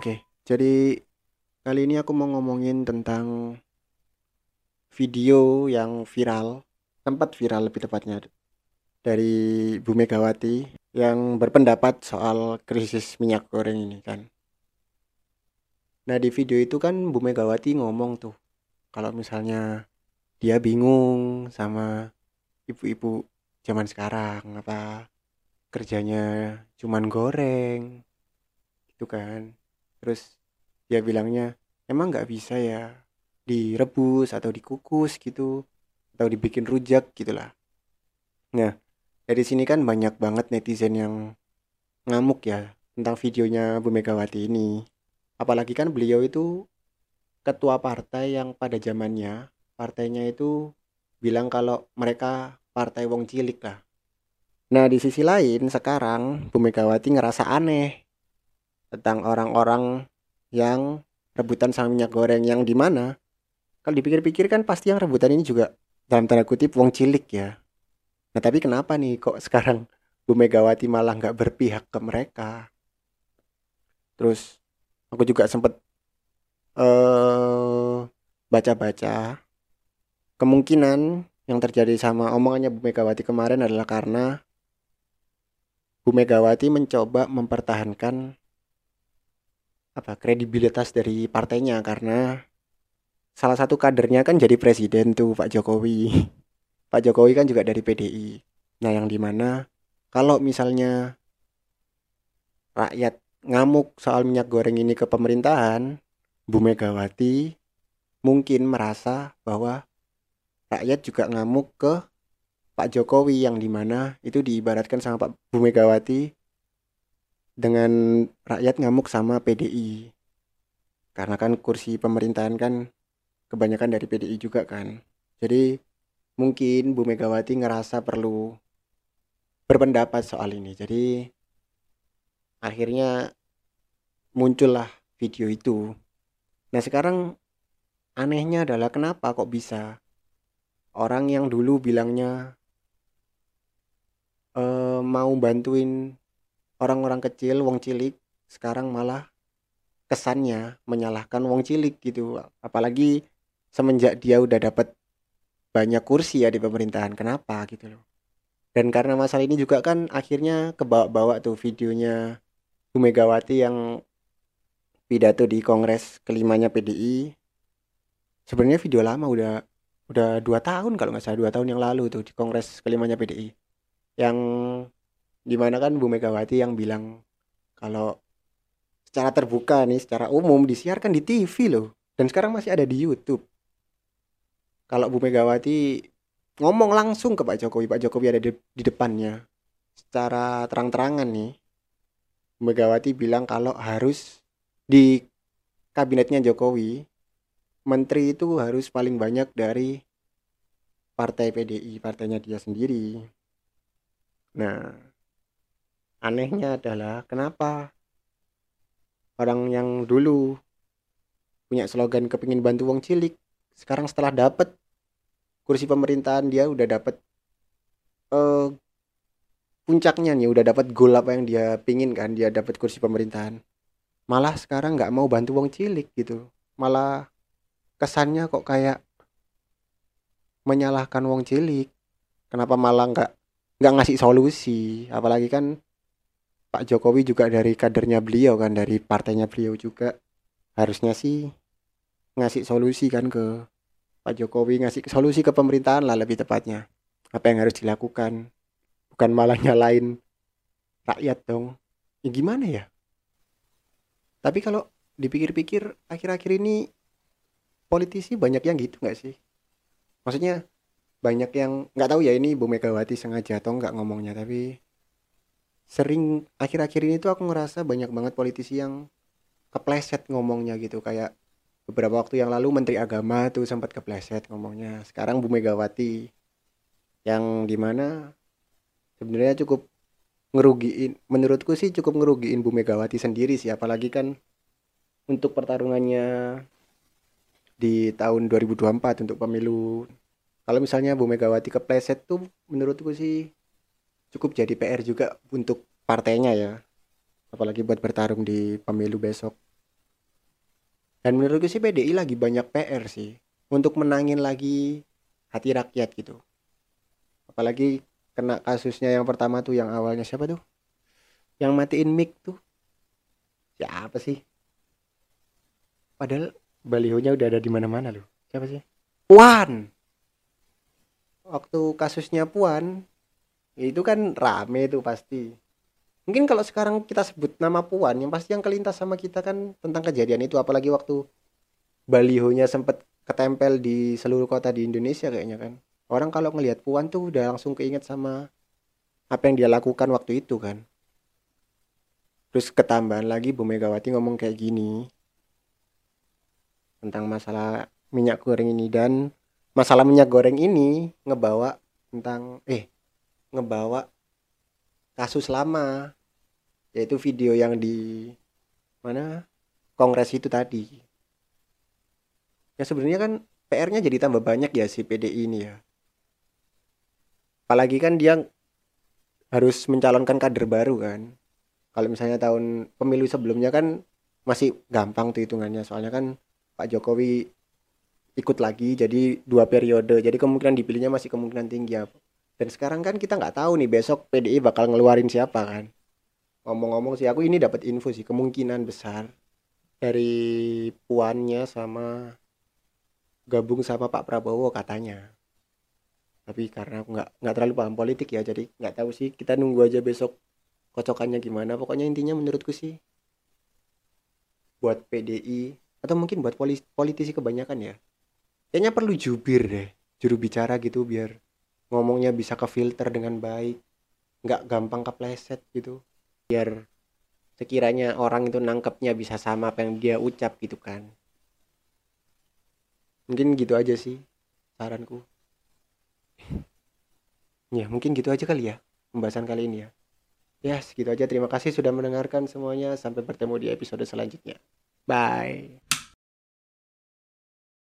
Oke, jadi kali ini aku mau ngomongin tentang video yang viral, tempat viral lebih tepatnya dari Bu Megawati yang berpendapat soal krisis minyak goreng ini kan. Nah, di video itu kan Bu Megawati ngomong tuh kalau misalnya dia bingung sama ibu-ibu zaman sekarang apa kerjanya cuman goreng gitu kan. Terus dia bilangnya emang nggak bisa ya direbus atau dikukus gitu atau dibikin rujak gitulah. Nah, dari sini kan banyak banget netizen yang ngamuk ya tentang videonya Bu Megawati ini. Apalagi kan beliau itu ketua partai yang pada zamannya partainya itu bilang kalau mereka partai wong cilik lah. Nah, di sisi lain sekarang Bu Megawati ngerasa aneh tentang orang-orang yang rebutan sama minyak goreng yang di mana kalau dipikir-pikir kan pasti yang rebutan ini juga dalam tanda kutip wong cilik ya. Nah, tapi kenapa nih kok sekarang Bu Megawati malah nggak berpihak ke mereka? Terus aku juga sempet eh baca-baca kemungkinan yang terjadi sama omongannya Bu Megawati kemarin adalah karena Bu Megawati mencoba mempertahankan apa kredibilitas dari partainya karena salah satu kadernya kan jadi presiden tuh Pak Jokowi. Pak Jokowi kan juga dari PDI. Nah, yang di mana kalau misalnya rakyat ngamuk soal minyak goreng ini ke pemerintahan, Bu Megawati mungkin merasa bahwa rakyat juga ngamuk ke Pak Jokowi yang di mana itu diibaratkan sama Pak Bu Megawati dengan rakyat ngamuk sama PDI karena kan kursi pemerintahan kan kebanyakan dari PDI juga kan. Jadi mungkin Bu Megawati ngerasa perlu berpendapat soal ini. Jadi akhirnya muncullah video itu. Nah sekarang anehnya adalah kenapa kok bisa orang yang dulu bilangnya eh, mau bantuin orang-orang kecil, wong cilik, sekarang malah kesannya menyalahkan wong cilik gitu. Apalagi semenjak dia udah dapat banyak kursi ya di pemerintahan. Kenapa gitu loh. Dan karena masalah ini juga kan akhirnya kebawa-bawa tuh videonya Bu Megawati yang pidato di kongres kelimanya PDI sebenarnya video lama udah udah dua tahun kalau nggak salah dua tahun yang lalu tuh di kongres kelimanya PDI yang di mana kan Bu Megawati yang bilang kalau secara terbuka nih secara umum disiarkan di TV loh. Dan sekarang masih ada di YouTube. Kalau Bu Megawati ngomong langsung ke Pak Jokowi Pak Jokowi ada di, di depannya. Secara terang-terangan nih Bu Megawati bilang kalau harus di kabinetnya Jokowi menteri itu harus paling banyak dari partai PDI partainya dia sendiri. Nah anehnya adalah kenapa orang yang dulu punya slogan kepingin bantu wong cilik sekarang setelah dapat kursi pemerintahan dia udah dapat uh, puncaknya nih udah dapat goal apa yang dia pingin kan dia dapat kursi pemerintahan. Malah sekarang nggak mau bantu wong cilik gitu. Malah kesannya kok kayak menyalahkan wong cilik. Kenapa malah nggak nggak ngasih solusi? Apalagi kan Pak Jokowi juga dari kadernya beliau kan dari partainya beliau juga. Harusnya sih ngasih solusi kan ke Pak Jokowi ngasih solusi ke pemerintahan lah lebih tepatnya. Apa yang harus dilakukan? Bukan malah nyalain rakyat dong. Ya gimana ya? Tapi kalau dipikir-pikir akhir-akhir ini politisi banyak yang gitu nggak sih? Maksudnya banyak yang nggak tahu ya ini Bu Megawati sengaja atau nggak ngomongnya tapi sering akhir-akhir ini tuh aku ngerasa banyak banget politisi yang kepleset ngomongnya gitu. Kayak beberapa waktu yang lalu Menteri Agama tuh sempat kepleset ngomongnya. Sekarang Bu Megawati yang di mana sebenarnya cukup ngerugiin menurutku sih cukup ngerugiin Bu Megawati sendiri sih. Apalagi kan untuk pertarungannya di tahun 2024 untuk pemilu. Kalau misalnya Bu Megawati kepleset tuh menurutku sih cukup jadi PR juga untuk partainya ya. Apalagi buat bertarung di pemilu besok. Dan menurutku sih PDI lagi banyak PR sih. Untuk menangin lagi hati rakyat gitu. Apalagi kena kasusnya yang pertama tuh yang awalnya siapa tuh? Yang matiin mic tuh. Siapa sih? Padahal balihonya udah ada di mana-mana loh. Siapa sih? Puan! Waktu kasusnya Puan itu kan rame tuh pasti. Mungkin kalau sekarang kita sebut nama Puan yang pasti yang kelintas sama kita kan tentang kejadian itu. Apalagi waktu balihonya sempet ketempel di seluruh kota di Indonesia kayaknya kan. Orang kalau ngelihat Puan tuh udah langsung keinget sama apa yang dia lakukan waktu itu kan. Terus ketambahan lagi Bu Megawati ngomong kayak gini tentang masalah minyak goreng ini dan masalah minyak goreng ini ngebawa tentang eh ngebawa kasus lama yaitu video yang di mana kongres itu tadi. Ya sebenarnya kan PR-nya jadi tambah banyak ya si PDI ini ya. Apalagi kan dia harus mencalonkan kader baru kan. Kalau misalnya tahun pemilu sebelumnya kan masih gampang tuh hitungannya. Soalnya kan Pak Jokowi ikut lagi jadi dua periode. Jadi kemungkinan dipilihnya masih kemungkinan tinggi ya dan sekarang kan kita nggak tahu nih besok PDI bakal ngeluarin siapa kan. Ngomong-ngomong sih aku ini dapat info sih kemungkinan besar dari puannya sama gabung sama Pak Prabowo katanya. Tapi karena aku nggak nggak terlalu paham politik ya jadi nggak tahu sih. Kita nunggu aja besok kocokannya gimana. Pokoknya intinya menurutku sih buat PDI atau mungkin buat politisi kebanyakan ya kayaknya perlu jubir deh juru bicara gitu biar ngomongnya bisa ke filter dengan baik nggak gampang kepleset gitu. Biar sekiranya orang itu nangkepnya bisa sama apa yang dia ucap gitu kan. Mungkin gitu aja sih saranku. Ya mungkin gitu aja kali ya pembahasan kali ini ya. Ya segitu aja. Terima kasih sudah mendengarkan semuanya. Sampai bertemu di episode selanjutnya. Bye